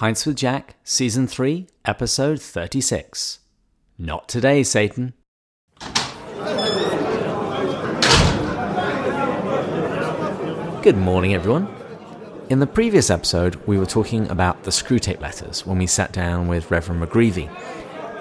Pints with Jack, Season 3, Episode 36. Not today, Satan. Good morning, everyone. In the previous episode, we were talking about the Screwtape letters when we sat down with Reverend McGreevy.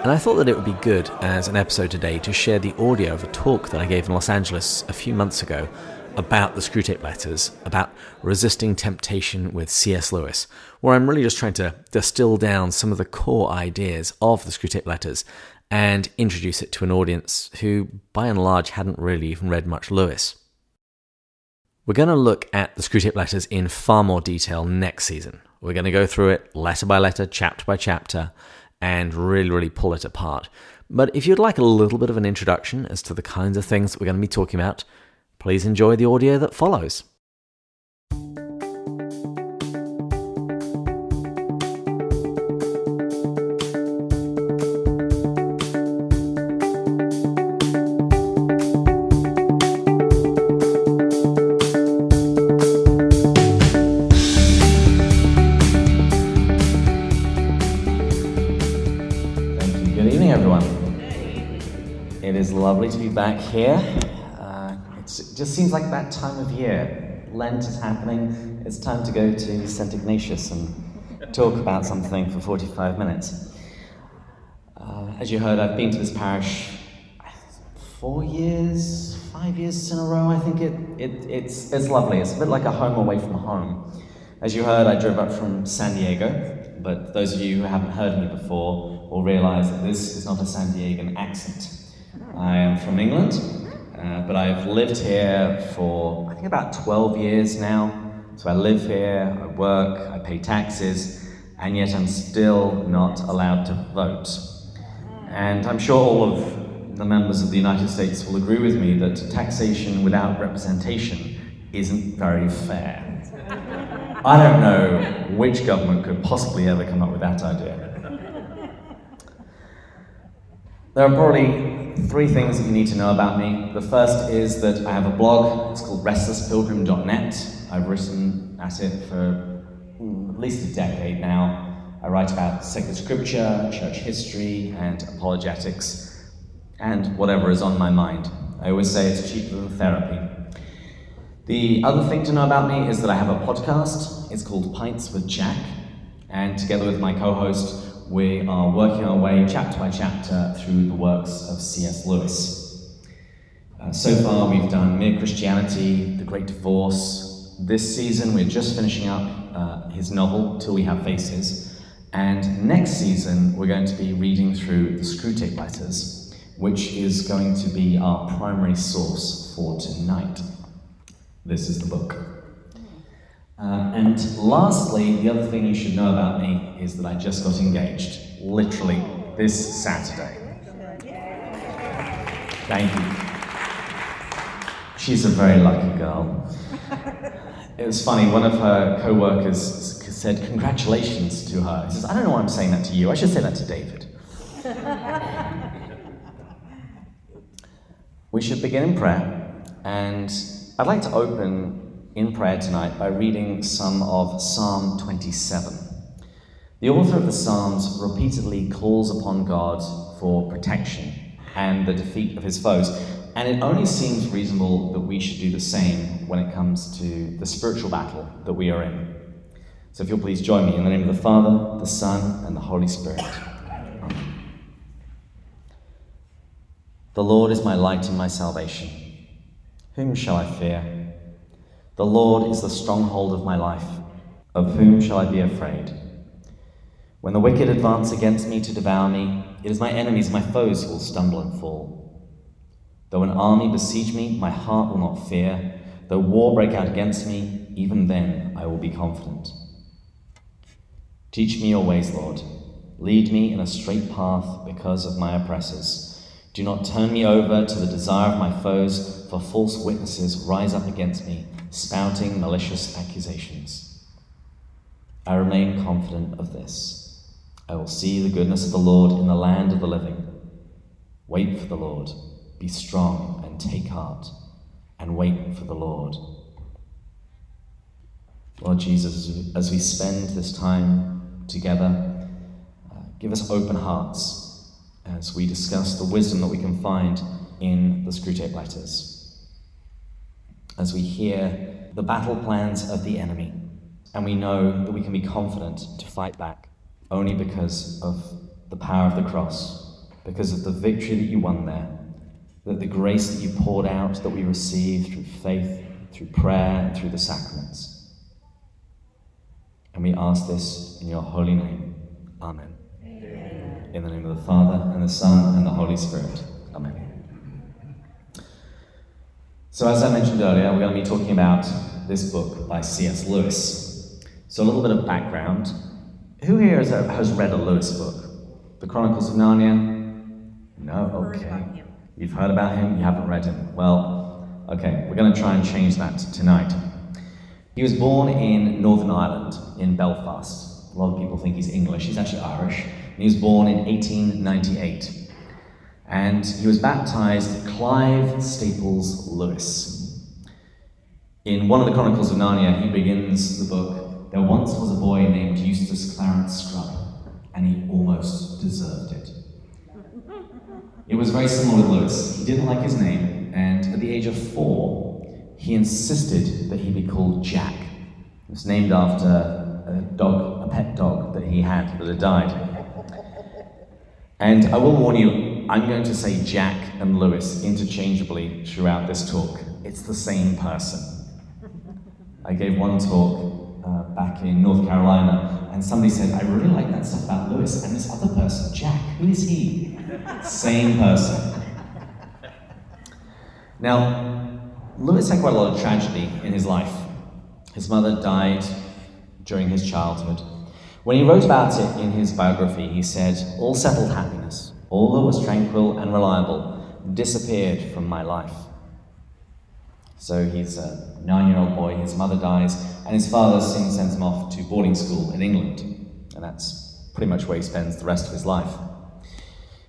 And I thought that it would be good as an episode today to share the audio of a talk that I gave in Los Angeles a few months ago about the Screwtape letters, about resisting temptation with C.S. Lewis, where I'm really just trying to distill down some of the core ideas of the Screwtape letters and introduce it to an audience who, by and large, hadn't really even read much Lewis. We're going to look at the Screwtape letters in far more detail next season. We're going to go through it letter by letter, chapter by chapter, and really, really pull it apart. But if you'd like a little bit of an introduction as to the kinds of things that we're going to be talking about, please enjoy the audio that follows. Good evening, everyone. It is lovely to be back here. It just seems like that time of year. Lent is happening. It's time to go to St. Ignatius and talk about something for 45 minutes. Uh, as you heard, I've been to this parish four years, five years in a row. I think it, it, it's, it's lovely. It's a bit like a home away from home. As you heard, I drove up from San Diego, but those of you who haven't heard me before will realize that this is not a San Diegan accent. I am from England, uh, but I've lived here for I think about 12 years now. So I live here, I work, I pay taxes, and yet I'm still not allowed to vote. And I'm sure all of the members of the United States will agree with me that taxation without representation isn't very fair. I don't know which government could possibly ever come up with that idea. There are probably three things that you need to know about me. The first is that I have a blog, it's called restlesspilgrim.net. I've written at it for hmm, at least a decade now. I write about sacred scripture, church history, and apologetics, and whatever is on my mind. I always say it's cheaper than therapy. The other thing to know about me is that I have a podcast. It's called Pints with Jack, and together with my co host, we are working our way chapter by chapter through the works of C.S. Lewis. Uh, so far, we've done Mere Christianity, The Great Divorce. This season, we're just finishing up uh, his novel, Till We Have Faces. And next season, we're going to be reading through the Screwtape Letters, which is going to be our primary source for tonight. This is the book. Uh, and lastly, the other thing you should know about me is that I just got engaged, literally this Saturday. Thank you. She's a very lucky girl. It was funny, one of her co workers said, Congratulations to her. He says, I don't know why I'm saying that to you, I should say that to David. we should begin in prayer, and I'd like to open in prayer tonight by reading some of Psalm 27. The author of the Psalms repeatedly calls upon God for protection and the defeat of his foes, and it only seems reasonable that we should do the same when it comes to the spiritual battle that we are in. So if you'll please join me in the name of the Father, the Son, and the Holy Spirit. The Lord is my light and my salvation. Whom shall I fear? The Lord is the stronghold of my life. Of whom shall I be afraid? When the wicked advance against me to devour me, it is my enemies, my foes, who will stumble and fall. Though an army besiege me, my heart will not fear. Though war break out against me, even then I will be confident. Teach me your ways, Lord. Lead me in a straight path because of my oppressors. Do not turn me over to the desire of my foes, for false witnesses rise up against me spouting malicious accusations. I remain confident of this. I will see the goodness of the Lord in the land of the living. Wait for the Lord. Be strong and take heart, and wait for the Lord. Lord Jesus, as we spend this time together. Uh, give us open hearts as we discuss the wisdom that we can find in the Screwtape letters. As we hear the battle plans of the enemy, and we know that we can be confident to fight back only because of the power of the cross, because of the victory that you won there, that the grace that you poured out, that we received through faith, through prayer, and through the sacraments. And we ask this in your holy name. Amen. Amen. In the name of the Father, and the Son, and the Holy Spirit. Amen. So, as I mentioned earlier, we're going to be talking about this book by C.S. Lewis. So, a little bit of background. Who here has, has read a Lewis book? The Chronicles of Narnia? No? Okay. You've heard about him, you haven't read him. Well, okay, we're going to try and change that tonight. He was born in Northern Ireland, in Belfast. A lot of people think he's English, he's actually Irish. He was born in 1898. And he was baptized Clive Staples Lewis. In one of the Chronicles of Narnia, he begins the book There once was a boy named Eustace Clarence Scrubb and he almost deserved it. It was very similar with Lewis. He didn't like his name, and at the age of four, he insisted that he be called Jack. It was named after a dog, a pet dog that he had that had died. And I will warn you, I'm going to say Jack and Lewis interchangeably throughout this talk. It's the same person. I gave one talk uh, back in North Carolina and somebody said, I really like that stuff about Lewis, and this other person, Jack, who is he? Same person. Now, Lewis had quite a lot of tragedy in his life. His mother died during his childhood. When he wrote about it in his biography, he said, All settled happiness, all that was tranquil and reliable, disappeared from my life. So he's a nine year old boy, his mother dies, and his father soon sends him off to boarding school in England. And that's pretty much where he spends the rest of his life.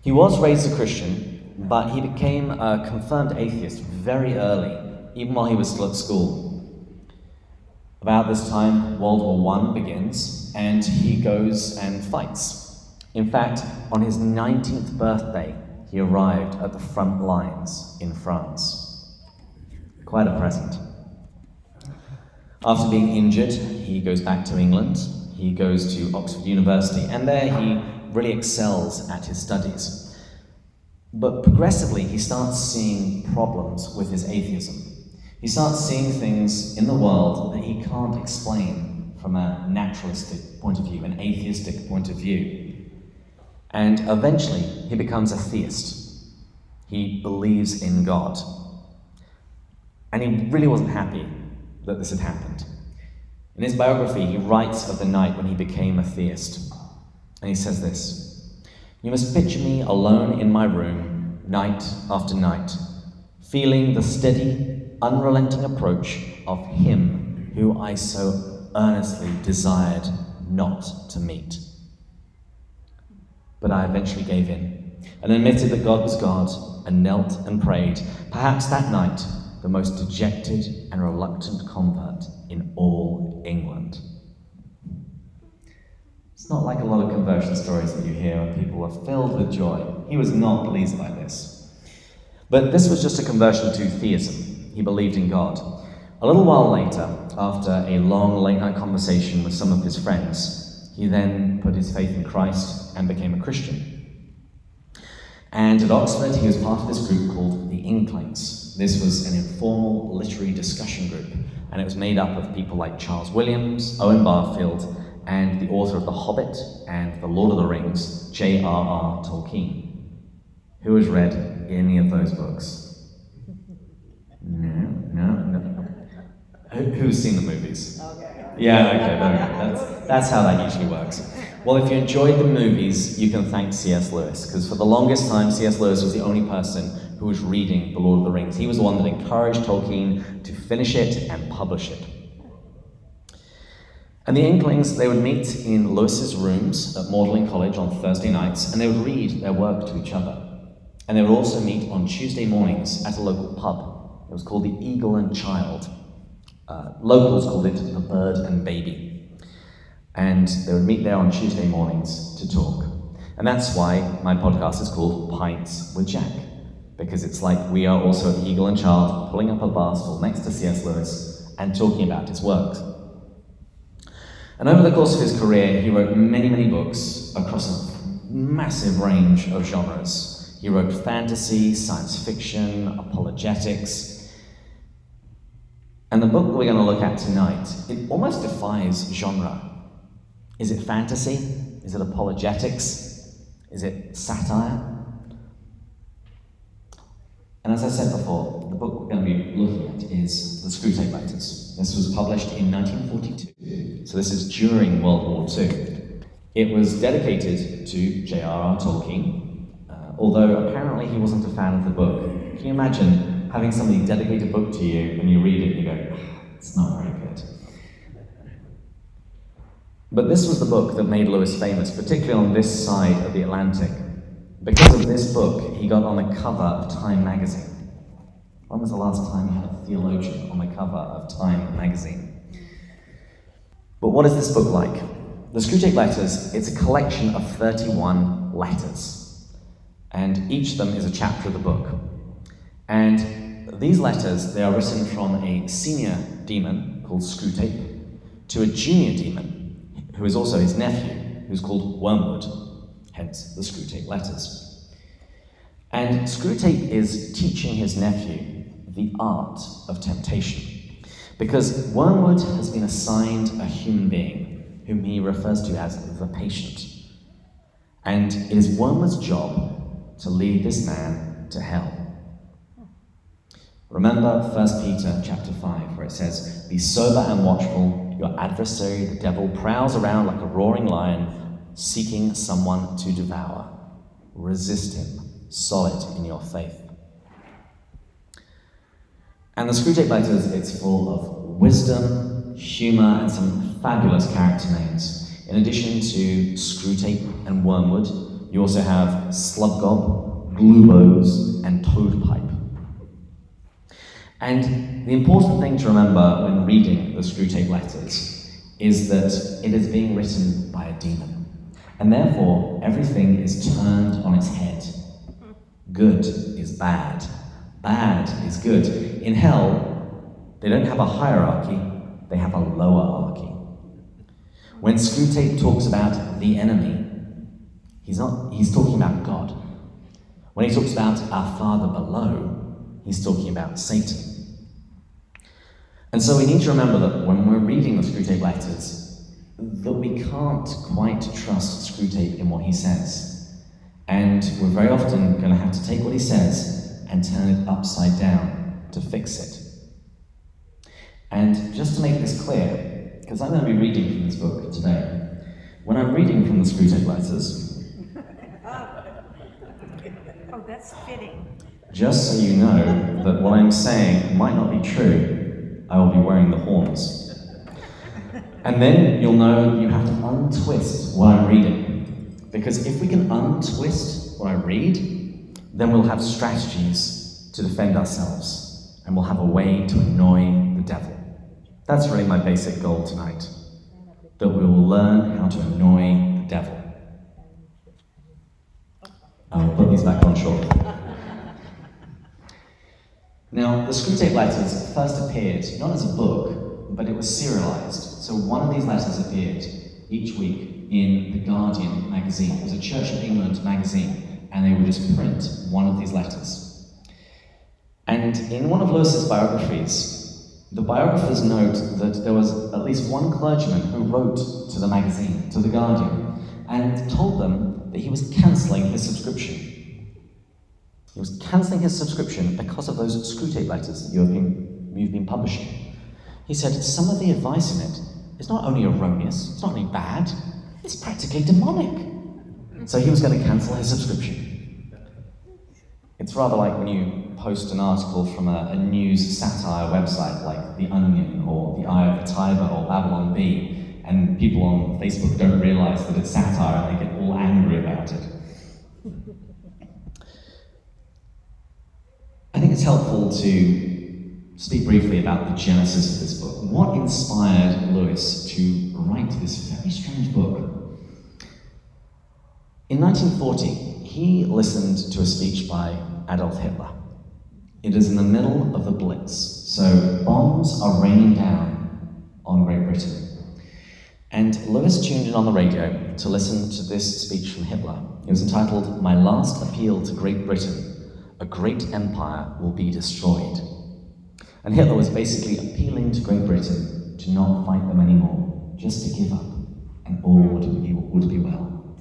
He was raised a Christian, but he became a confirmed atheist very early, even while he was still at school. About this time, World War I begins, and he goes and fights. In fact, on his 19th birthday, he arrived at the front lines in France. Quite a present. After being injured, he goes back to England. He goes to Oxford University, and there he really excels at his studies. But progressively, he starts seeing problems with his atheism. He starts seeing things in the world that he can't explain from a naturalistic point of view, an atheistic point of view. And eventually, he becomes a theist. He believes in God. And he really wasn't happy that this had happened. In his biography, he writes of the night when he became a theist. And he says this You must picture me alone in my room, night after night, feeling the steady, unrelenting approach of him who I so earnestly desired not to meet. But I eventually gave in and admitted that God was God and knelt and prayed. Perhaps that night, the most dejected and reluctant convert in all England. It's not like a lot of conversion stories that you hear where people are filled with joy. He was not pleased by this. But this was just a conversion to theism. He believed in God. A little while later, after a long late night conversation with some of his friends, he then put his faith in Christ and became a Christian. And at Oxford, he was part of this group called the Inklings, this was an informal literary discussion group, and it was made up of people like Charles Williams, Owen Barfield, and the author of The Hobbit and The Lord of the Rings, J.R.R. Tolkien. Who has read any of those books? No, no, no. Who, who's seen the movies? Yeah, okay, there we go. That's, that's how that usually works. Well, if you enjoyed the movies, you can thank C.S. Lewis, because for the longest time, C.S. Lewis was the only person who was reading The Lord of the Rings. He was the one that encouraged Tolkien to finish it and publish it. And the Inklings, they would meet in Lewis's rooms at Magdalen College on Thursday nights, and they would read their work to each other. And they would also meet on Tuesday mornings at a local pub. It was called the Eagle and Child. Uh, locals called it the Bird and Baby. And they would meet there on Tuesday mornings to talk. And that's why my podcast is called Pints with Jack, because it's like we are also at Eagle and Child pulling up a bar stool next to C.S. Lewis and talking about his works. And over the course of his career, he wrote many, many books across a massive range of genres. He wrote fantasy, science fiction, apologetics. And the book that we're going to look at tonight, it almost defies genre. Is it fantasy? Is it apologetics? Is it satire? And as I said before, the book we're going to be looking at is The Screwtape Letters. This was published in 1942, so this is during World War II. It was dedicated to J.R.R. Tolkien, uh, although apparently he wasn't a fan of the book. Can you imagine having somebody dedicate a book to you and you read it and you go, ah, it's not very good? But this was the book that made Lewis famous, particularly on this side of the Atlantic. Because of this book, he got on the cover of Time magazine. When was the last time you had a theologian on the cover of Time magazine? But what is this book like? The Screwtape Letters, it's a collection of 31 letters. And each of them is a chapter of the book. And these letters, they are written from a senior demon called Screwtape to a junior demon who is also his nephew, who's called Wormwood, hence the Screwtape Letters. And Screwtape is teaching his nephew the art of temptation. Because Wormwood has been assigned a human being whom he refers to as the patient. And it is Wormwood's job to lead this man to hell. Remember 1 Peter chapter 5, where it says, Be sober and watchful. Your adversary, the devil, prowls around like a roaring lion, seeking someone to devour. Resist him, solid in your faith. And the Screwtape Letters, it's full of wisdom, humour, and some fabulous character names. In addition to Screwtape and Wormwood, you also have Slubgob, Glubose, and Toadpipe. And the important thing to remember when reading the Screwtape letters is that it is being written by a demon. And therefore, everything is turned on its head. Good is bad, bad is good. In hell, they don't have a hierarchy, they have a lowerarchy. When Screwtape talks about the enemy, he's not he's talking about God. When he talks about our Father below, he's talking about Satan. And so we need to remember that when we're reading the Screwtape letters, that we can't quite trust Screwtape in what he says. And we're very often going to have to take what he says and turn it upside down to fix it. And just to make this clear, because I'm going to be reading from this book today. When I'm reading from the Screwtape Letters, oh, that's fitting. Just so you know that what I'm saying might not be true, I will be wearing the horns. And then you'll know you have to untwist what I'm reading. Because if we can untwist what I read, then we'll have strategies to defend ourselves, and we'll have a way to annoy the devil. That's really my basic goal tonight that we will learn how to annoy the devil. I will put these back on shortly. Now, the Screwtape Letters first appeared not as a book, but it was serialized. So one of these letters appeared each week in The Guardian magazine. It was a Church of England magazine, and they would just print one of these letters. And in one of Lewis's biographies, the biographers note that there was at least one clergyman who wrote to the magazine, to The Guardian, and told them that he was cancelling his subscription. He was cancelling his subscription because of those Screwtape letters that you have been, you've been publishing. He said some of the advice in it is not only erroneous, it's not only bad, it's practically demonic. So he was going to cancel his subscription. It's rather like when you post an article from a, a, news satire website like The Onion or The Eye of the Tiger or Babylon Bee, and people on Facebook don't realize that it's satire and they get all angry about it. I think it's helpful to speak briefly about the genesis of this book. What inspired Lewis to write this very strange book? In 1940, he listened to a speech by Adolf Hitler. It is in the middle of the Blitz, so bombs are raining down on Great Britain. And Lewis tuned in on the radio to listen to this speech from Hitler. It was entitled My Last Appeal to Great Britain A Great Empire Will Be Destroyed. And Hitler was basically appealing to Great Britain to not fight them anymore, just to give up, and all would be, would be well.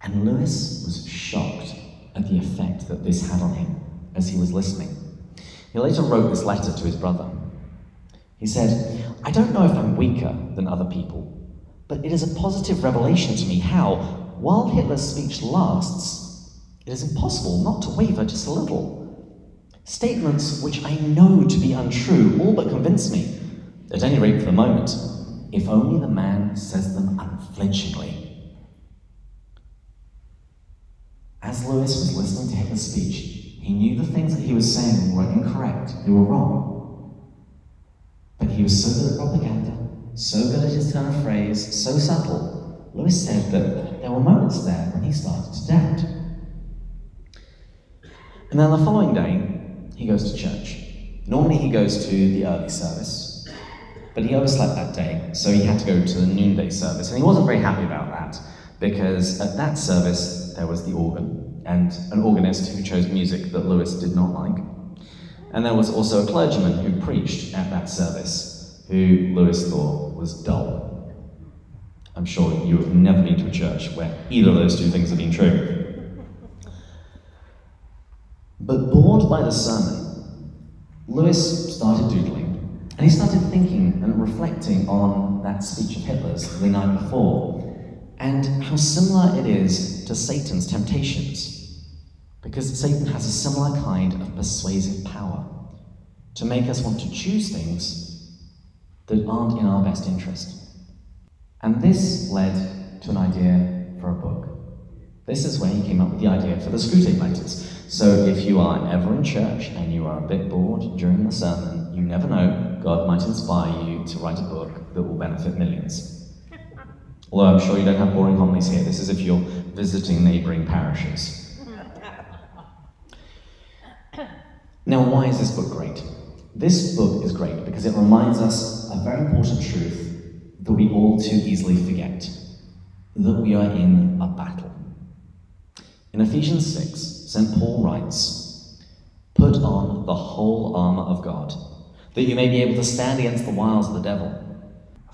And Lewis was shocked at the effect that this had on him as he was listening. He later wrote this letter to his brother. He said, I don't know if I'm weaker than other people, but it is a positive revelation to me how, while Hitler's speech lasts, it is impossible not to waver just a little. Statements which I know to be untrue all but convince me, at any rate for the moment, if only the man says them unflinchingly. As Lewis was listening to Hitler's speech, he knew the things that he was saying were incorrect, they were wrong. But he was so good at propaganda, so good at his turn of phrase, so subtle, Lewis said that there were moments there when he started to doubt. And then the following day, he goes to church. Normally he goes to the early service, but he overslept that day, so he had to go to the noonday service, and he wasn't very happy about that because at that service there was the organ and an organist who chose music that Lewis did not like. And there was also a clergyman who preached at that service who Lewis thought was dull. I'm sure you have never been to a church where either of those two things have been true. But bored by the sermon, Lewis started doodling and he started thinking and reflecting on that speech of Hitler's the night before and how similar it is to Satan's temptations. Because Satan has a similar kind of persuasive power to make us want to choose things that aren't in our best interest. And this led to an idea for a book. This is where he came up with the idea for the Screwtape Letters. So if you are ever in church and you are a bit bored during the sermon, you never know, God might inspire you to write a book that will benefit millions. Although I'm sure you don't have boring homilies here. This is if you're visiting neighbouring parishes. Now, why is this book great? This book is great because it reminds us a very important truth that we all too easily forget that we are in a battle. In Ephesians 6, St. Paul writes, Put on the whole armour of God, that you may be able to stand against the wiles of the devil.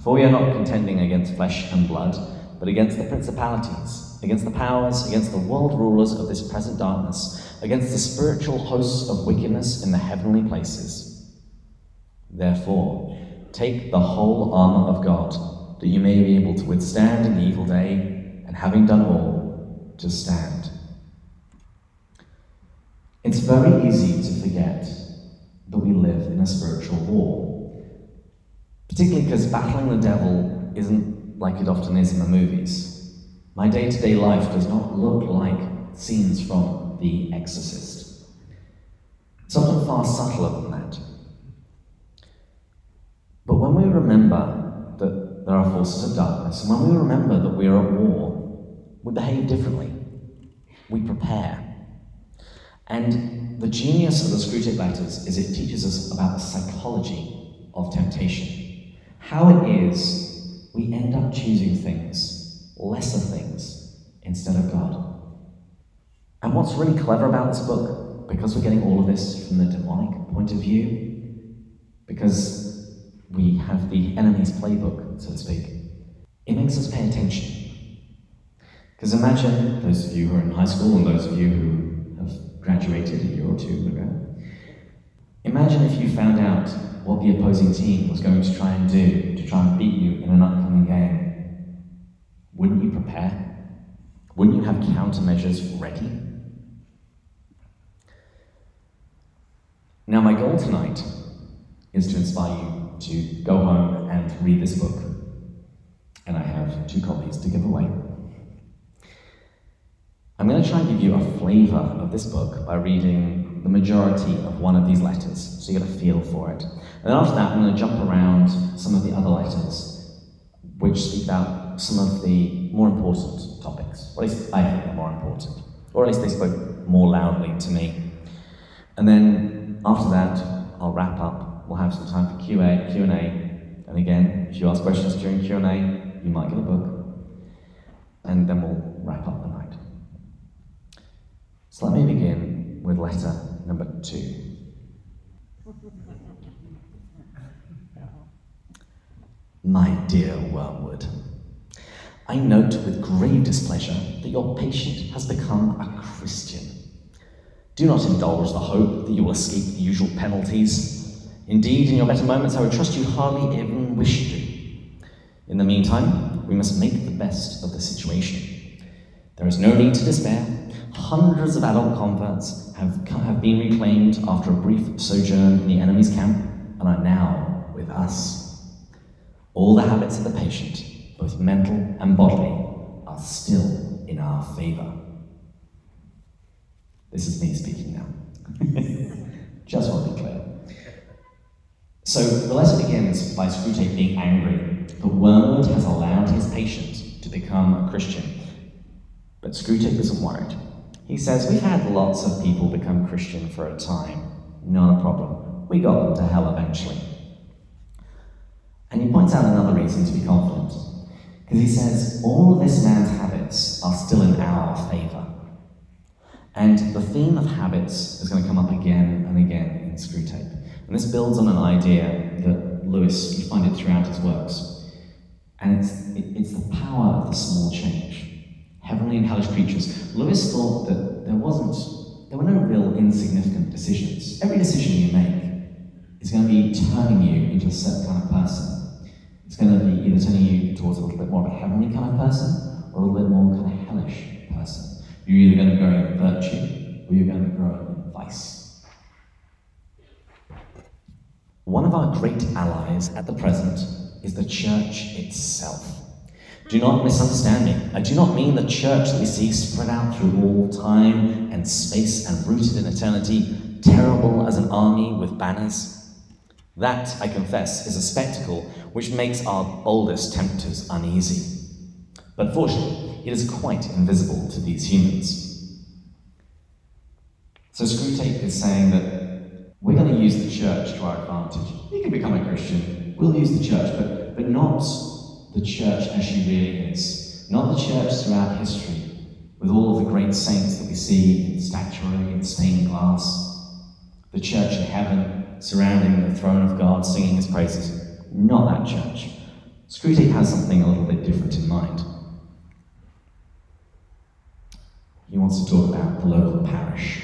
For we are not contending against flesh and blood, but against the principalities, against the powers, against the world rulers of this present darkness, against the spiritual hosts of wickedness in the heavenly places. Therefore, take the whole armour of God, that you may be able to withstand in the evil day, and having done all, to stand. It's very easy to forget that we live in a spiritual war. Particularly because battling the devil isn't like it often is in the movies. My day to day life does not look like scenes from The Exorcist. It's often far subtler than that. But when we remember that there are forces of darkness, and when we remember that we are at war, we behave differently. We prepare. And the genius of the Screwtape Letters is it teaches us about the psychology of temptation how it is we end up choosing things, lesser things, instead of God. And what's really clever about this book, because we're getting all of this from the demonic point of view, because we have the enemy's playbook, so to speak, it makes us pay attention. Because imagine those of you who are in high school and those of you who graduated a year or two ago. Imagine if you found out what the opposing team was going to try and do to try and beat you in an upcoming game, wouldn't you prepare? Wouldn't you have countermeasures ready? Now, my goal tonight is to inspire you to go home and read this book. And I have two copies to give away. I'm going to try and give you a flavour of this book by reading the majority of one of these letters, so you get a feel for it. And then after that, I'm going to jump around some of the other letters, which speak about some of the more important topics, or at least I think they're more important, or at least they spoke more loudly to me. And then after that, I'll wrap up. We'll have some time for QA, Q&A, and again, if you ask questions during Q&A, you might get a book, and then we'll wrap up. So let me begin with letter number two. My dear Wormwood, I note with grave displeasure that your patient has become a Christian. Do not indulge the hope that you will escape the usual penalties. Indeed, in your better moments, I would trust you hardly even wish to. In the meantime, we must make the best of the situation. There is no need to despair. Hundreds of adult converts have, have been reclaimed after a brief sojourn in the enemy's camp and are now with us. All the habits of the patient, both mental and bodily, are still in our favor. This is me speaking now. Just want to be clear. So the letter begins by Screwtape being angry, but Wormwood has allowed his patient to become a Christian. But Screwtape isn't worried. He says, We've had lots of people become Christian for a time. Not a problem. We got them to hell eventually. And he points out another reason to be confident. Because he says, All of this man's habits are still in our favour. And the theme of habits is going to come up again and again in Screwtape. And this builds on an idea that Lewis, you find it throughout his works. And it's, it, it's the power of the small change heavenly and hellish creatures, Lewis thought that there wasn't, there were no real insignificant decisions. Every decision you make is going to be turning you into a certain kind of person. It's going to be either turning you towards a little bit more of a heavenly kind of person or a little bit more kind of hellish person. You're either going to grow in virtue or you're going to grow in vice. One of our great allies at the present is the church itself. Do not misunderstand me. I do not mean the church that we see spread out through all time and space and rooted in eternity, terrible as an army with banners. That, I confess, is a spectacle which makes our boldest tempters uneasy. But fortunately, it is quite invisible to these humans. So Screwtape is saying that we're going to use the church to our advantage. You can become a Christian, we'll use the church, but, but not the church as she really is. Not the church throughout history, with all of the great saints that we see in statuary and stained glass. The church in heaven, surrounding the throne of God, singing his praises. Not that church. Screwtape has something a little bit different in mind. He wants to talk about the local parish.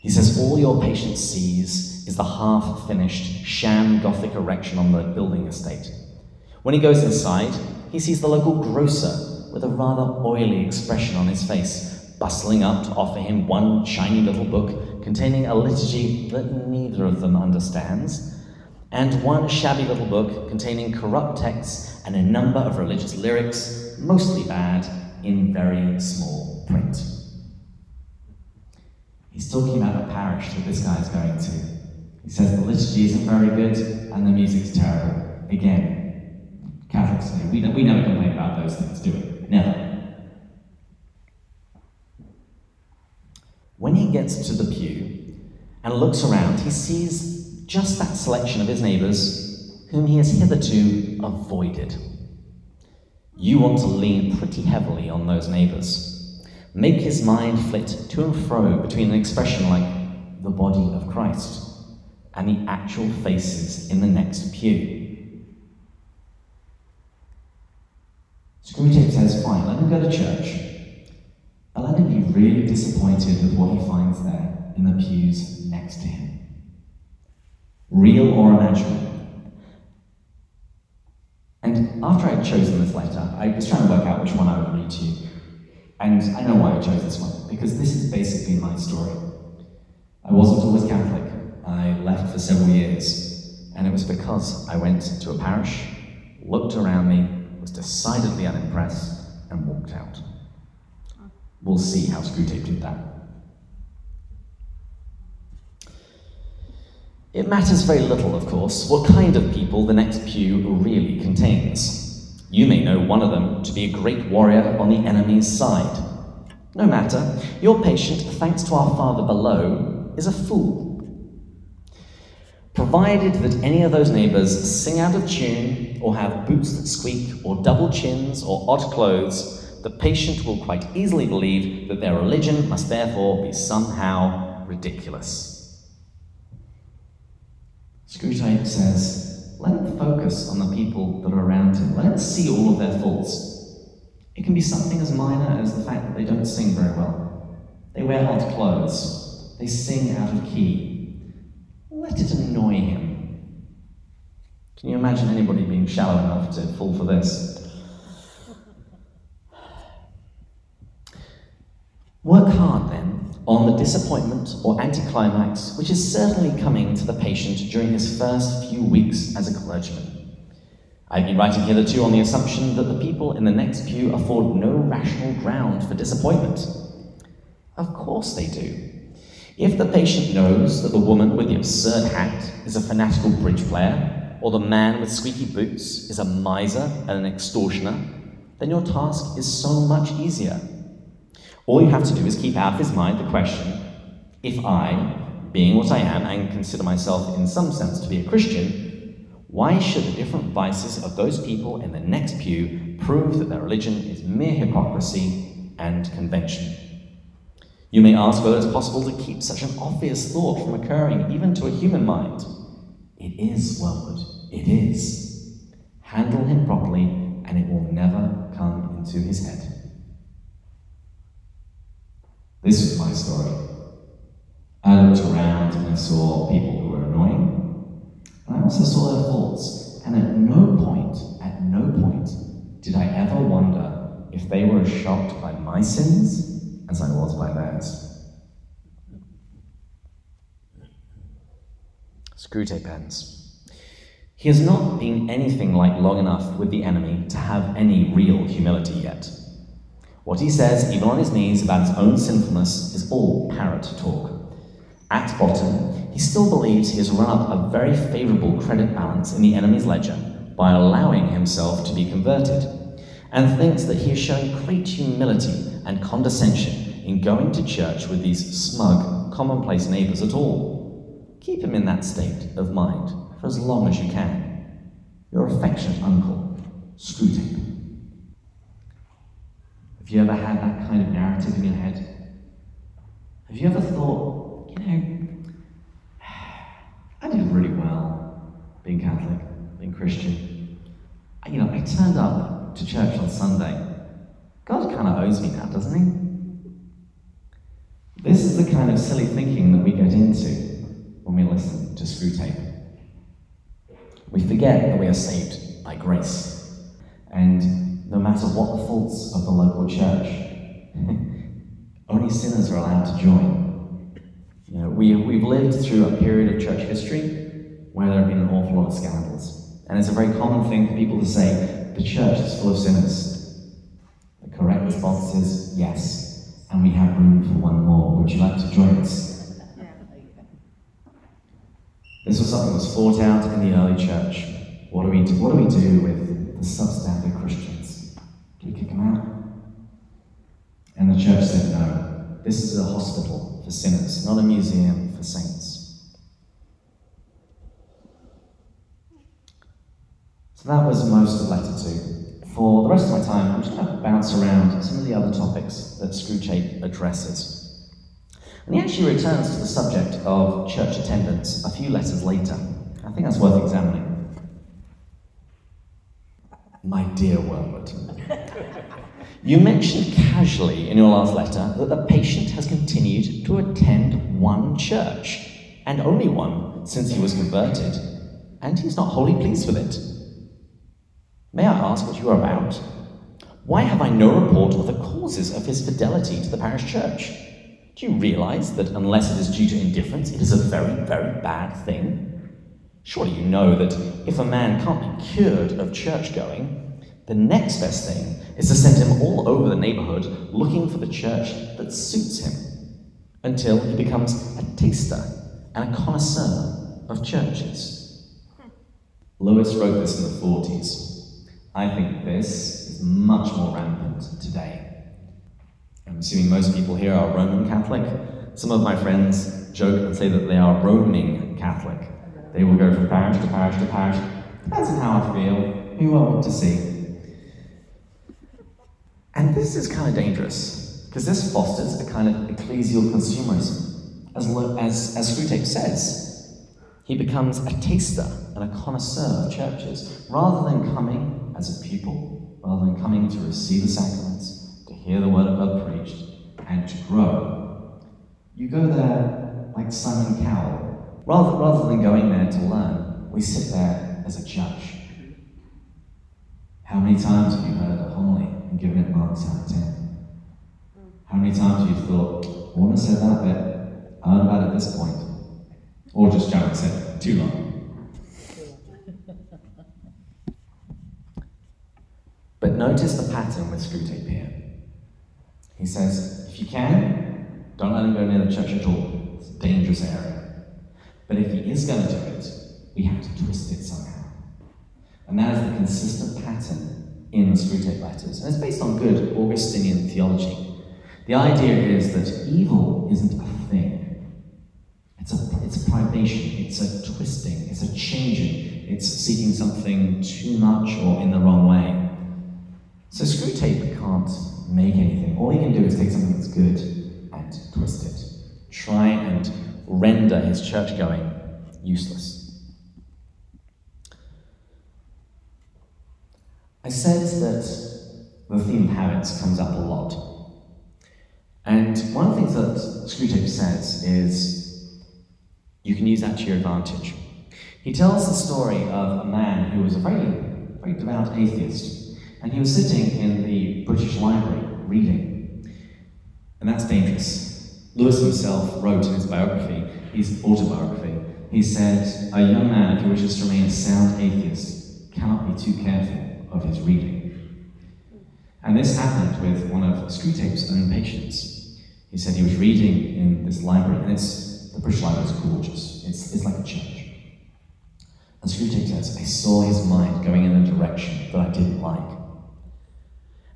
He says, All your patient sees is the half finished sham Gothic erection on the building estate. When he goes inside, he sees the local grocer with a rather oily expression on his face, bustling up to offer him one shiny little book containing a liturgy that neither of them understands, and one shabby little book containing corrupt texts and a number of religious lyrics, mostly bad, in very small print. He's talking about the parish that this guy is going to. He says the liturgy isn't very good and the music's terrible. Again, Catholics say. We, we never complain about those things, do we? Never. When he gets to the pew and looks around, he sees just that selection of his neighbours whom he has hitherto avoided. You want to lean pretty heavily on those neighbours. Make his mind flit to and fro between an expression like the body of Christ and the actual faces in the next pew. Screwtape says, fine, let him go to church, but let him be really disappointed with what he finds there in the pews next to him. Real or imaginary. And after I'd chosen this letter, I was trying to work out which one I would read to you. And I know why I chose this one, because this is basically my story. I wasn't always Catholic. I left for several years, and it was because I went to a parish, looked around me, was decidedly unimpressed and walked out. We'll see how Screwtape did that. It matters very little, of course, what kind of people the next pew really contains. You may know one of them to be a great warrior on the enemy's side. No matter, your patient, thanks to our Father below, is a fool. Provided that any of those neighbours sing out of tune, or have boots that squeak, or double chins, or odd clothes, the patient will quite easily believe that their religion must therefore be somehow ridiculous. Screwtape says, let him focus on the people that are around him. Let him see all of their faults. It can be something as minor as the fact that they don't sing very well. They wear odd clothes. They sing out of key. Let it annoy him. Can you imagine anybody being shallow enough to fall for this? Work hard then on the disappointment or anticlimax which is certainly coming to the patient during his first few weeks as a clergyman. I've been writing hitherto on the assumption that the people in the next pew afford no rational ground for disappointment. Of course they do. If the patient knows that the woman with the absurd hat is a fanatical bridge player, or the man with squeaky boots is a miser and an extortioner, then your task is so much easier. All you have to do is keep out of his mind the question if I, being what I am and consider myself in some sense to be a Christian, why should the different vices of those people in the next pew prove that their religion is mere hypocrisy and convention? You may ask whether it's possible to keep such an obvious thought from occurring even to a human mind. It is, Wormwood, it is. Handle him properly, and it will never come into his head. This was my story. I looked around and I saw people who were annoying. And I also saw their faults. And at no point, at no point, did I ever wonder if they were shocked by my sins as I was by theirs. Screwtape ends. He has not been anything like long enough with the enemy to have any real humility yet. What he says, even on his knees, about his own sinfulness is all parrot talk. At bottom, he still believes he has run up a very favourable credit balance in the enemy's ledger by allowing himself to be converted, and thinks that he is showing great humility and condescension in going to church with these smug, commonplace neighbours at all. Keep him in that state of mind for as long as you can. Your affectionate uncle, Screwtape. Have you ever had that kind of narrative in your head? Have you ever thought, you know, I did really well being Catholic, being Christian. You know, I turned up to church on Sunday. God kind of owes me now, doesn't he? This is the kind of silly thinking that we get into when we listen to Screwtape. We forget that we are saved by grace. And no matter what the faults of the local church. Only sinners are allowed to join. You know, we, we've lived through a period of church history where there have been an awful lot of scandals. And it's a very common thing for people to say, the church is full of sinners. The correct response is yes. And we have room for one more. Would you like to join us? This was something that was fought out in the early church. What do we do, what do, we do with the substandard Christians? Do we kick them out? And the church said, no, this is a hospital for sinners, not a museum for saints. So that was most of letter two. For the rest of my time, I'm just going to bounce around some of the other topics that Screwtape addresses. And he actually returns to the subject of church attendance a few letters later. I think that's worth examining. My dear Wormwood, you mentioned casually in your last letter that the patient has continued to attend one church, and only one since he was converted, and he's not wholly pleased with it. May I ask what you are about? Why have I no report of the causes of his fidelity to the parish church? Do you realize that unless it is due to indifference, it is a very, very bad thing? Surely you know that if a man can't be cured of church going, The next best thing is to send him all over the neighborhood looking for the church that suits him until he becomes a taster and a connoisseur of churches. Lewis wrote this in the 40s. I think this is much more rampant today. I'm assuming most people here are Roman Catholic. Some of my friends joke and say that they are roaming Catholic. They will go from parish to parish to parish. Depends on how I feel, who I want to see. And this is kind of dangerous, because this fosters a kind of ecclesial consumerism. As, as, as Screwtape says, he becomes a taster and a connoisseur of churches, rather than coming as a pupil, rather than coming to receive the sacraments, to hear the word of God preached, and to grow. You go there like Simon Cowell. Rather, rather than going there to learn, we sit there as a judge. How many times have you heard a homily and given it marks out of 10? How many times have you thought, I want to say that bit, I heard about it at this point? Or just Jared said, too long. but notice the pattern with Screwtape here. He says, if you can, don't let him go near the church at all. It's a dangerous area. But if he is going to do it, we have to twist it somehow. And that is the consistent pattern in the Screwtape letters. And it's based on good Augustinian theology. The idea is that evil isn't a thing. It's a, it's a privation, it's a twisting, it's a changing, it's seeking something too much or in the wrong way. So Screwtape can't make anything. All he can do is take something that's good and twist it. Try and render his church going useless. I said that the theme of habits comes up a lot. And one of the things that Screwtape says is you can use that to your advantage. He tells the story of a man who was a very, very devout atheist, and he was sitting in the British Library reading. And that's dangerous. Lewis himself wrote in his biography, his autobiography, he said, A young man who wishes to remain a sound atheist cannot be too careful of his reading. And this happened with one of Screwtape's own patients. He said he was reading in this library, and it's the British Library is gorgeous. It's, it's like a church. And Screwtape says, I saw his mind going in a direction that I didn't like.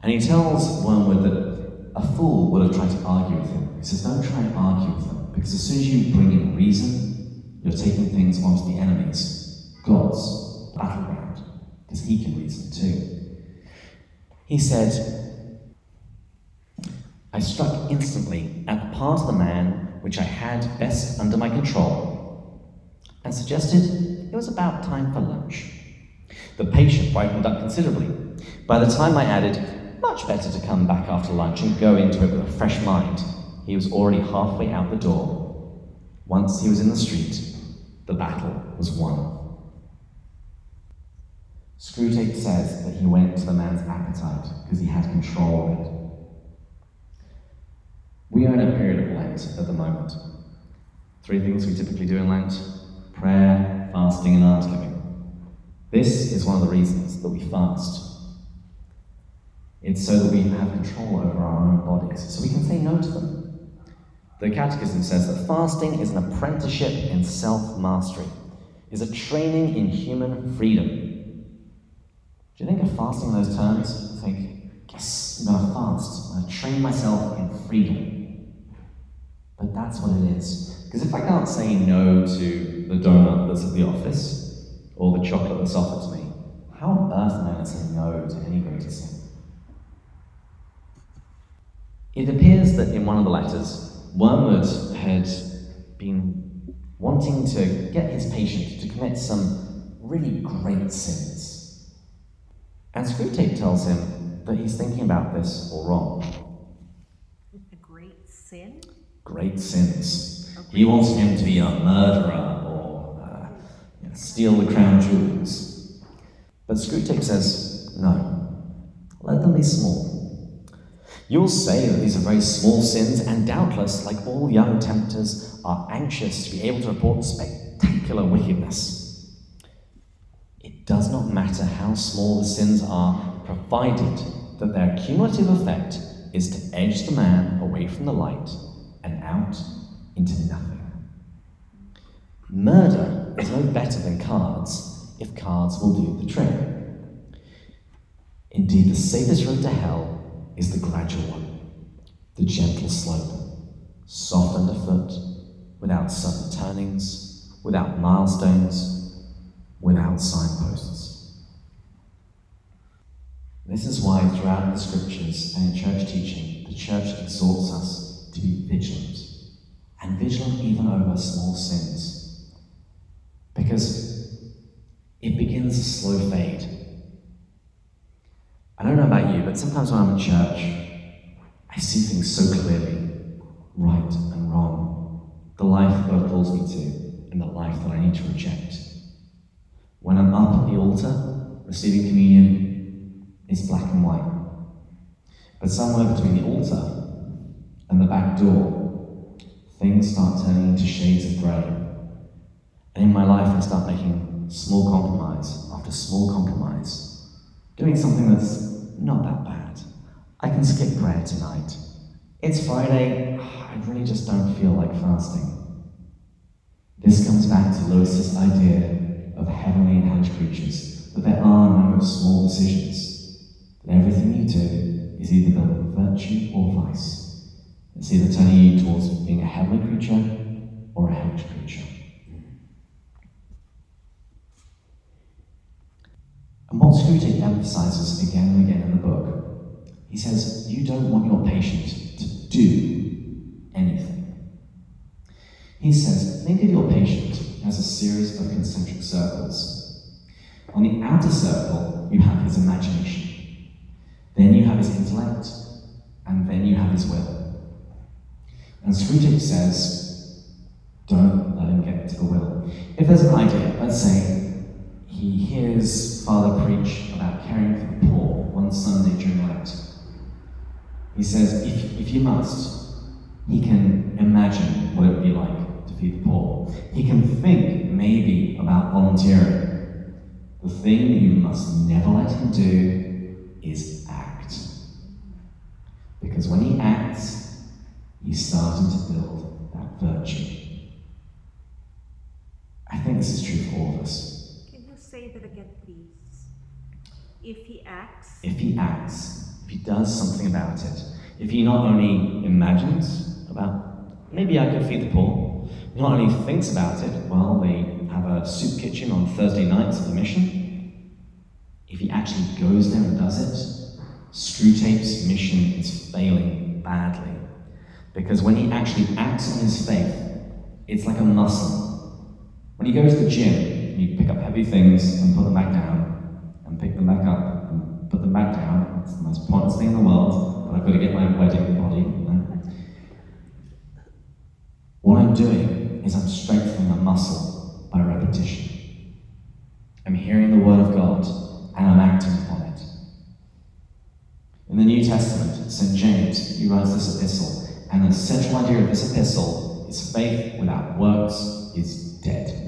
And he tells Wormwood that a fool would have tried to argue with him. He says, Don't try and argue with them, because as soon as you bring in reason, you're taking things onto the enemy's, God's battleground because he can reason too. He said, I struck instantly at the part of the man which I had best under my control, and suggested it was about time for lunch. The patient brightened up considerably. By the time I added, much better to come back after lunch and go into it with a fresh mind, he was already halfway out the door. Once he was in the street, the battle was won. Screwtape says that he went to the man's appetite because he had control of it. We are in a period of Lent at the moment. Three things we typically do in Lent prayer, fasting, and almsgiving. This is one of the reasons that we fast. It's so that we have control over our own bodies, so we can say no to them. The Catechism says that fasting is an apprenticeship in self mastery, is a training in human freedom do you think of fasting in those terms? Think, yes, I'm going to fast. I'm going to train myself in freedom. But that's what it is. Because if I can't say no to the donut that's at the office or the chocolate that's offered to me, how on earth am I going to say no to any greater sin? It appears that in one of the letters, Wormwood had been wanting to get his patient to commit some really great sins. And Screwtape tells him that he's thinking about this all wrong. A great sin? Great sins. Okay. He wants him to be a murderer or uh, you know, steal the crown jewels. But Screwtape says, no, let them be small. You'll say that these are very small sins, and doubtless, like all young tempters, are anxious to be able to report spectacular wickedness It does not matter how small the sins are, provided that their cumulative effect is to edge the man away from the light and out into nothing. Murder is no better than cards if cards will do the trick. Indeed, the safest road to hell is the gradual one, the gentle slope, soft underfoot, without sudden turnings, without milestones, without signposts. This is why, throughout the scriptures and in church teaching, the church exhorts us to be vigilant, and vigilant even over small sins. Because it begins a slow fade. I don't know about you, but sometimes when I'm in church, I see things so clearly right and wrong, the life God calls me to, and the life that I need to reject. When I'm up at the altar, receiving communion, it's black and white. But somewhere between the altar and the back door, things start turning into shades of grey. And in my life, I start making small compromise after small compromise, doing something that's not that bad. I can skip prayer tonight. It's Friday, I really just don't feel like fasting. This comes back to Lewis's idea of heavenly and hellish creatures, that there are no small decisions, that everything you do is either building virtue or vice. It's either turning you towards being a heavenly creature or a hellish creature. And what Screwtape emphasizes again and again in the book, he says, you don't want your patient to do anything. He says, think of your patient as a series of concentric circles. On the outer circle, you have his imagination. Then you have his intellect, and then you have his will. And Screwtape says, don't let him get to the will. If there's an idea, let's say he hears Father preach about caring for the poor one Sunday during Lent. He says, if, if you must, he can imagine what it would be like to feed the poor. He can think maybe about volunteering. The thing you must never let him do is act. Because when he acts, he's starting to build that virtue. I think this is true for all of us. Say that again, please? If he acts, If he acts, if he does something about it, if he not only imagines about maybe I could feed the poor, not only thinks about it, well, they have a soup kitchen on Thursday nights at the mission. If he actually goes there and does it, Screwtape's mission is failing badly. Because when he actually acts on his faith, it's like a muscle. When you go to the gym, you pick up heavy things and put them back down, and pick them back up and put them back down. It's the most pointless thing in the world, but I've got to get my wedding body. What I'm doing is I'm strengthening a muscle by repetition. I'm hearing the word of God and I'm acting upon it. In the New Testament, St. James, he writes this epistle, and the central idea of this epistle is faith without works is dead.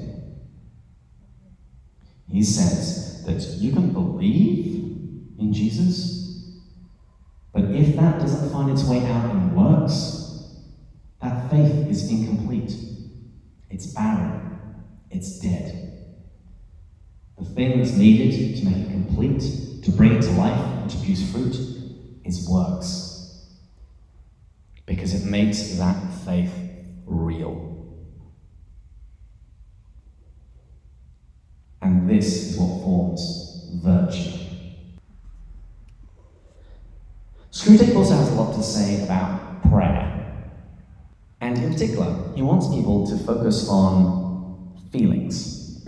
He says that you can believe in Jesus, but if that doesn't find its way out in works, that faith is incomplete. It's barren. It's dead. The thing that's needed to make it complete, to bring it to life, and to produce fruit, is works. Because it makes that faith real. And this is what forms virtue. Screwtape also has a lot to say about prayer. And in particular, he wants people to focus on feelings.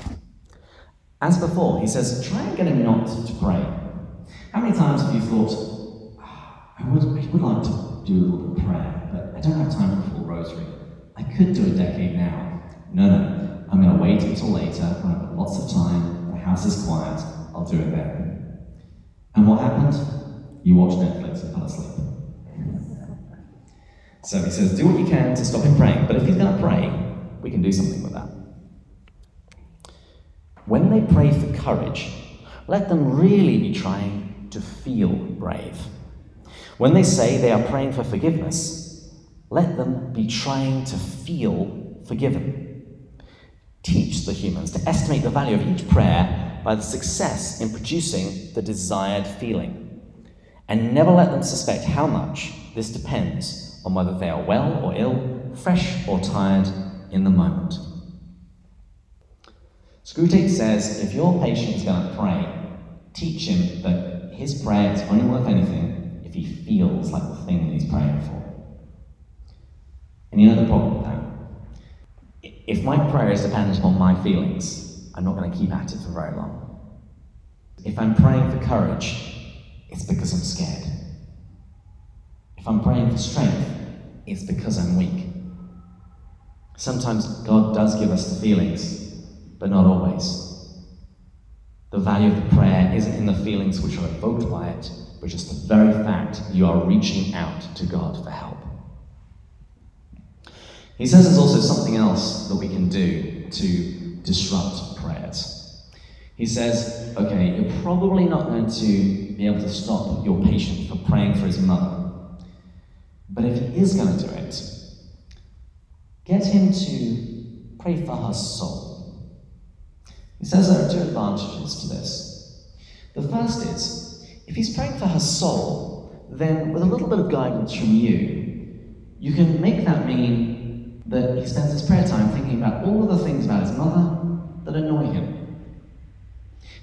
As before, he says, try and get him not to pray. How many times have you thought, "Ah, I would, I would like to do a little prayer, but I don't have time for a full rosary. I could do a decade now. No, no, I'm going to wait until later when I've got lots of time, the house is quiet, I'll do it then. And what happened? You watched Netflix and fell asleep. So he says, do what you can to stop him praying, but if he's going to pray, we can do something with that. When they pray for courage, let them really be trying to feel brave. When they say they are praying for forgiveness, let them be trying to feel forgiven. Teach the humans to estimate the value of each prayer by the success in producing the desired feeling. And never let them suspect how much this depends on whether they are well or ill, fresh or tired in the moment. Screwtape says if your patient is going to pray, teach him that his prayer is only worth anything if he feels like the thing that he's praying for. And you know the problem with that? If my prayer is dependent on my feelings, I'm not going to keep at it for very long. If I'm praying for courage, it's because I'm scared. If I'm praying for strength, it's because I'm weak. Sometimes God does give us the feelings, but not always. The value of the prayer isn't in the feelings which are evoked by it, but just the very fact you are reaching out to God for help. He says there's also something else that we can do to disrupt prayers. He says, okay, you're probably not going to be able to stop your patient from praying for his mother. But if he is going to do it, get him to pray for her soul. He says there are two advantages to this. The first is, if he's praying for her soul, then with a little bit of guidance from you, you can make that mean that he spends his prayer time thinking about all of the things about his mother that annoy him.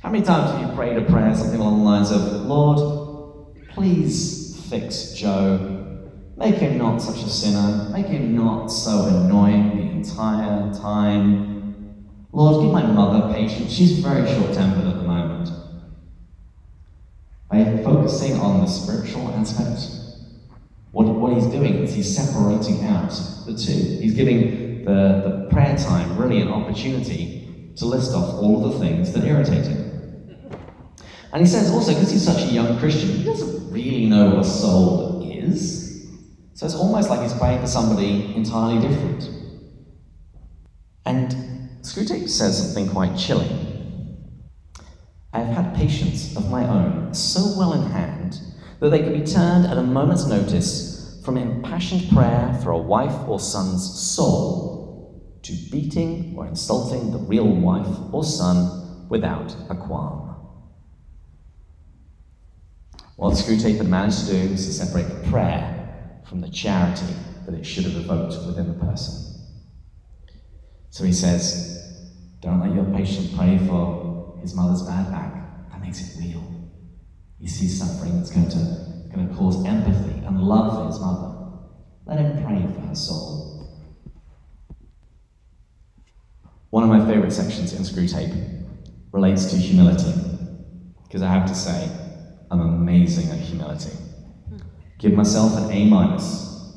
How many times have you prayed a prayer, something along the lines of, Lord, please fix Joe. Make him not such a sinner. Make him not so annoying the entire time. Lord, give my mother patience. She's very short tempered at the moment. By focusing on the spiritual aspect, what, what he's doing is he's separating out the two. He's giving the, the prayer time really an opportunity to list off all of the things that irritate him. And he says also, because he's such a young Christian, he doesn't really know what a soul is. So it's almost like he's praying for somebody entirely different. And Screwtape says something quite chilling. I have had patients of my own so well in hand that they could be turned at a moment's notice from impassioned prayer for a wife or son's soul to beating or insulting the real wife or son without a qualm. What Screwtape had managed to do was to separate the prayer from the charity that it should have evoked within the person. So he says, Don't let your patient pray for his mother's bad back. That makes it real. He sees suffering that's going to, going to cause empathy and love for his mother. Let him pray for her soul. One of my favorite sections in Screwtape relates to humility, because I have to say, I'm amazing at humility. Give myself an A minus.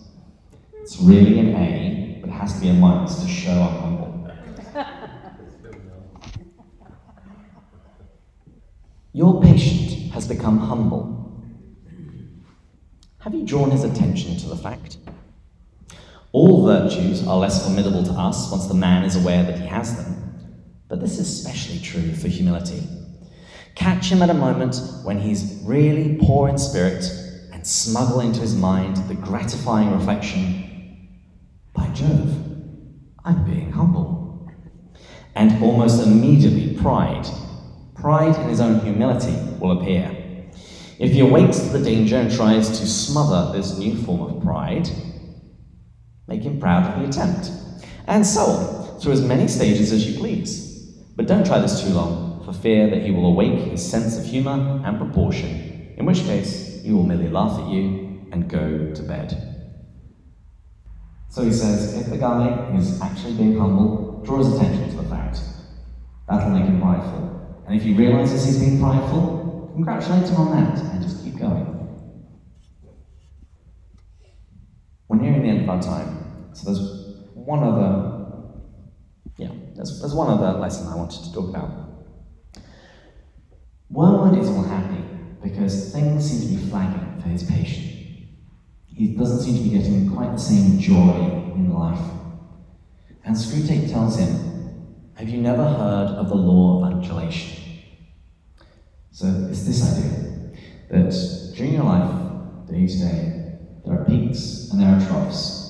It's really an A, but it has to be a minus to show I'm humble. Your patient has become humble. Have you drawn his attention to the fact? All virtues are less formidable to us once the man is aware that he has them, but this is especially true for humility. Catch him at a moment when he's really poor in spirit and smuggle into his mind the gratifying reflection By Jove, I'm being humble. And almost immediately, pride pride in his own humility will appear. If he awakes to the danger and tries to smother this new form of pride, make him proud of the attempt. And so on, through as many stages as you please. But don't try this too long, for fear that he will awake his sense of humour and proportion, in which case he will merely laugh at you and go to bed. So he says, if the guy is actually being humble, draw his attention to the fact. That'll make him prideful. And if he realizes he's being prideful, congratulate him on that and just keep going. We're nearing the end of our time, so there's one other, yeah, there's, there's one other lesson I wanted to talk about. Wormwood is unhappy because things seem to be flagging for his patient. He doesn't seem to be getting quite the same joy in life. And Screwtape tells him have you never heard of the law of undulation? So it's this idea that during your life, day to day, there are peaks and there are troughs.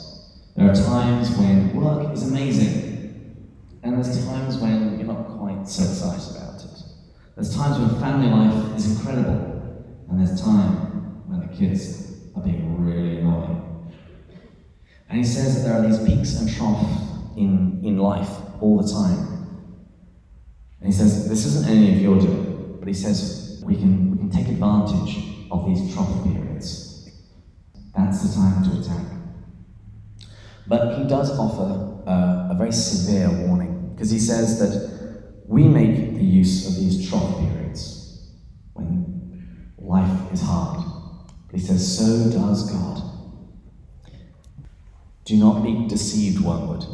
There are times when work is amazing, and there's times when you're not quite so excited about it. There's times when family life is incredible, and there's time when the kids are being really annoying. And he says that there are these peaks and troughs in, in life all the time. And he says, this isn't any of your doing, but he says we can, we can take advantage of these trough periods. That's the time to attack. But he does offer uh, a very severe warning, because he says that we make the use of these trough periods when life is hard. But he says, so does God. Do not be deceived, one Wormwood.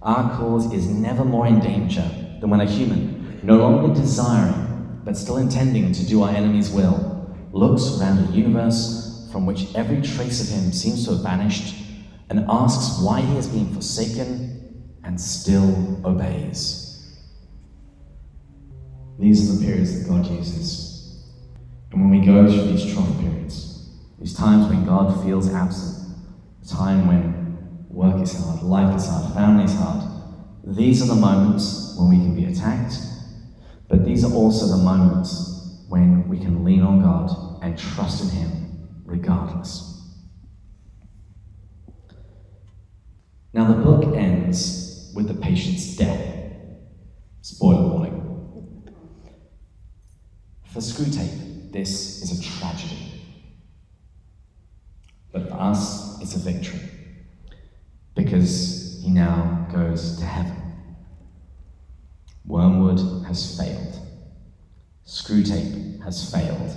Our cause is never more in danger than when a human, no longer desiring, but still intending to do our enemy's will, looks around a universe from which every trace of him seems to have vanished and asks why he has been forsaken and still obeys. These are the periods that God uses. And when we go through these trough periods, these times when God feels absent, the time when work is hard, life is hard, family is hard, these are the moments when we can be attacked, but these are also the moments when we can lean on God and trust in Him regardless. Now, the book ends with the patient's death. Spoiler warning. For Screwtape, this is a tragedy. But for us, it's a victory. Because he now goes to heaven. Wormwood has failed. Screwtape has failed.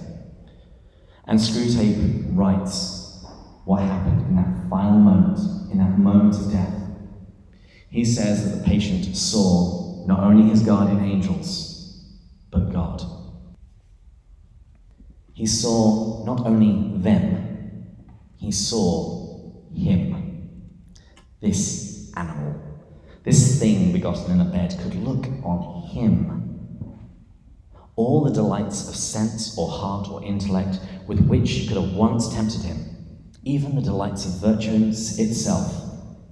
And Screwtape writes what happened in that final moment, in that moment of death. He says that the patient saw not only his guardian angels, but God. He saw not only them, he saw him. This animal, this thing begotten in a bed, could look on him. All the delights of sense or heart or intellect with which she could have once tempted him, even the delights of virtue itself,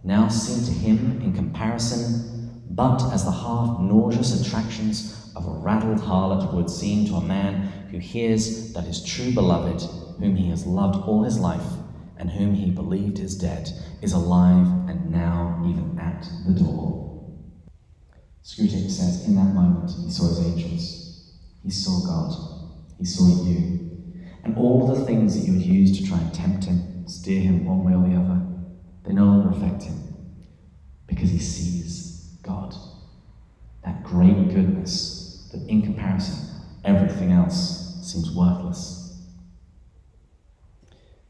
now seemed to him in comparison but as the half nauseous attractions of a raddled harlot would seem to a man who hears that his true beloved, whom he has loved all his life, and whom he believed is dead, is alive and now even at the door. Screwtape says, in that moment he saw his angels, he saw God, he saw you, and all the things that you would use to try and tempt him, steer him one way or the other, they no longer affect him because he sees God. That great goodness that in comparison, everything else seems worthless.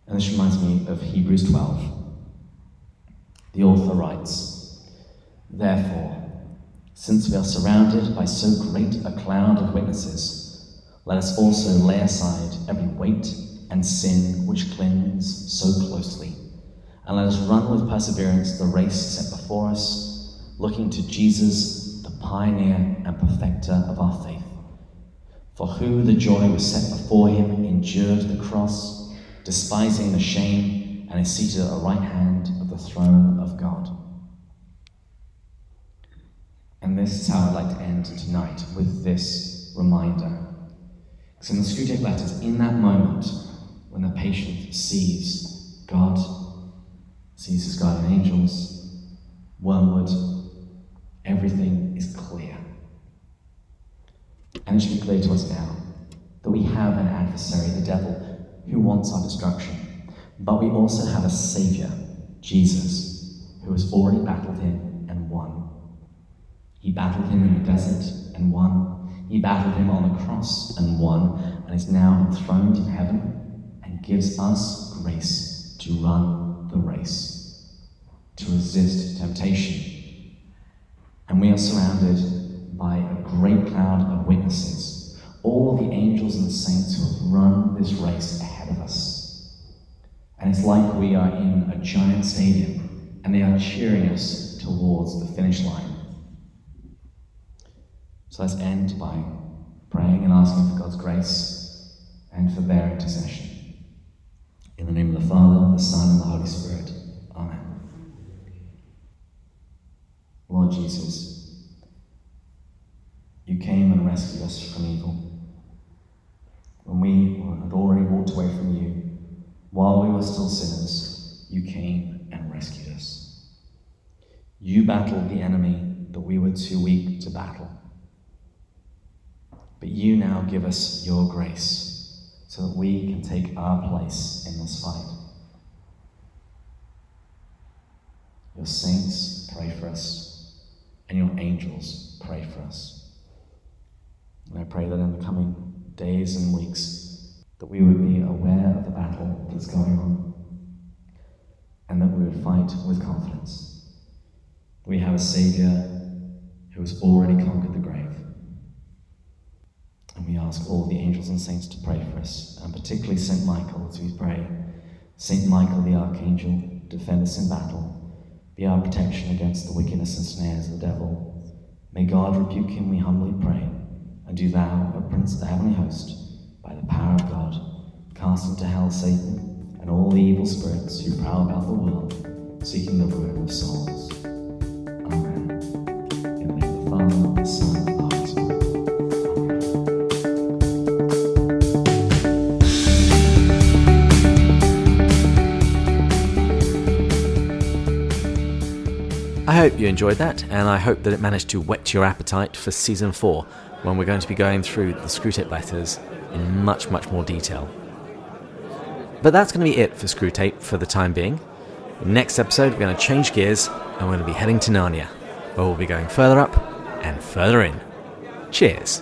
And this reminds me of Hebrews 12. The author writes, Therefore, since we are surrounded by so great a cloud of witnesses, let us also lay aside every weight and sin which clings so closely, and let us run with perseverance the race set before us, looking to Jesus, the pioneer and perfecter of our faith. For who the joy was set before him endured the cross, despising the shame, and is seated at the right hand of the throne of God. And this is how I'd like to end tonight with this reminder. Because in the Screwtape letters, in that moment when the patient sees God, sees his guardian angels, wormwood, everything is clear. And it should be clear to us now that we have an adversary, the devil, who wants our destruction. But we also have a Savior, Jesus, who has already battled him and won. He battled him in the desert and won. He battled him on the cross and won, and is now enthroned in heaven and gives us grace to run the race, to resist temptation. And we are surrounded by a great cloud of witnesses, all the angels and saints who have run this race ahead of us. And it's like we are in a giant stadium and they are cheering us towards the finish line. So let's end by praying and asking for God's grace and for their intercession. In the name of the Father, the Son, and the Holy Spirit. Amen. Lord Jesus, you came and rescued us from evil. When we had already walked away from you, while we were still sinners, you came and rescued us. You battled the enemy that we were too weak to battle. But you now give us your grace so that we can take our place in this fight. Your saints pray for us, and your angels pray for us. And I pray that in the coming days and weeks, that we would be aware of the battle that's going on, and that we would fight with confidence. We have a Saviour who has already conquered the grave. And we ask all the angels and saints to pray for us, and particularly St. Michael as we pray. St. Michael the Archangel, defend us in battle. Be our protection against the wickedness and snares of the devil. May God rebuke him, we humbly pray. And do thou, O Prince of the heavenly host, by the power of God, cast into hell Satan and all the evil spirits who prowl about the world, seeking the ruin of souls. Amen. In the name of the Father, the Son, and the Holy Spirit. I hope you enjoyed that, and I hope that it managed to whet your appetite for season four, when we're going to be going through the Screwtape letters in much, much more detail. But that's going to be it for Screwtape for the time being. Next episode, we're going to change gears and we're going to be heading to Narnia, where we'll be going further up and further in. Cheers.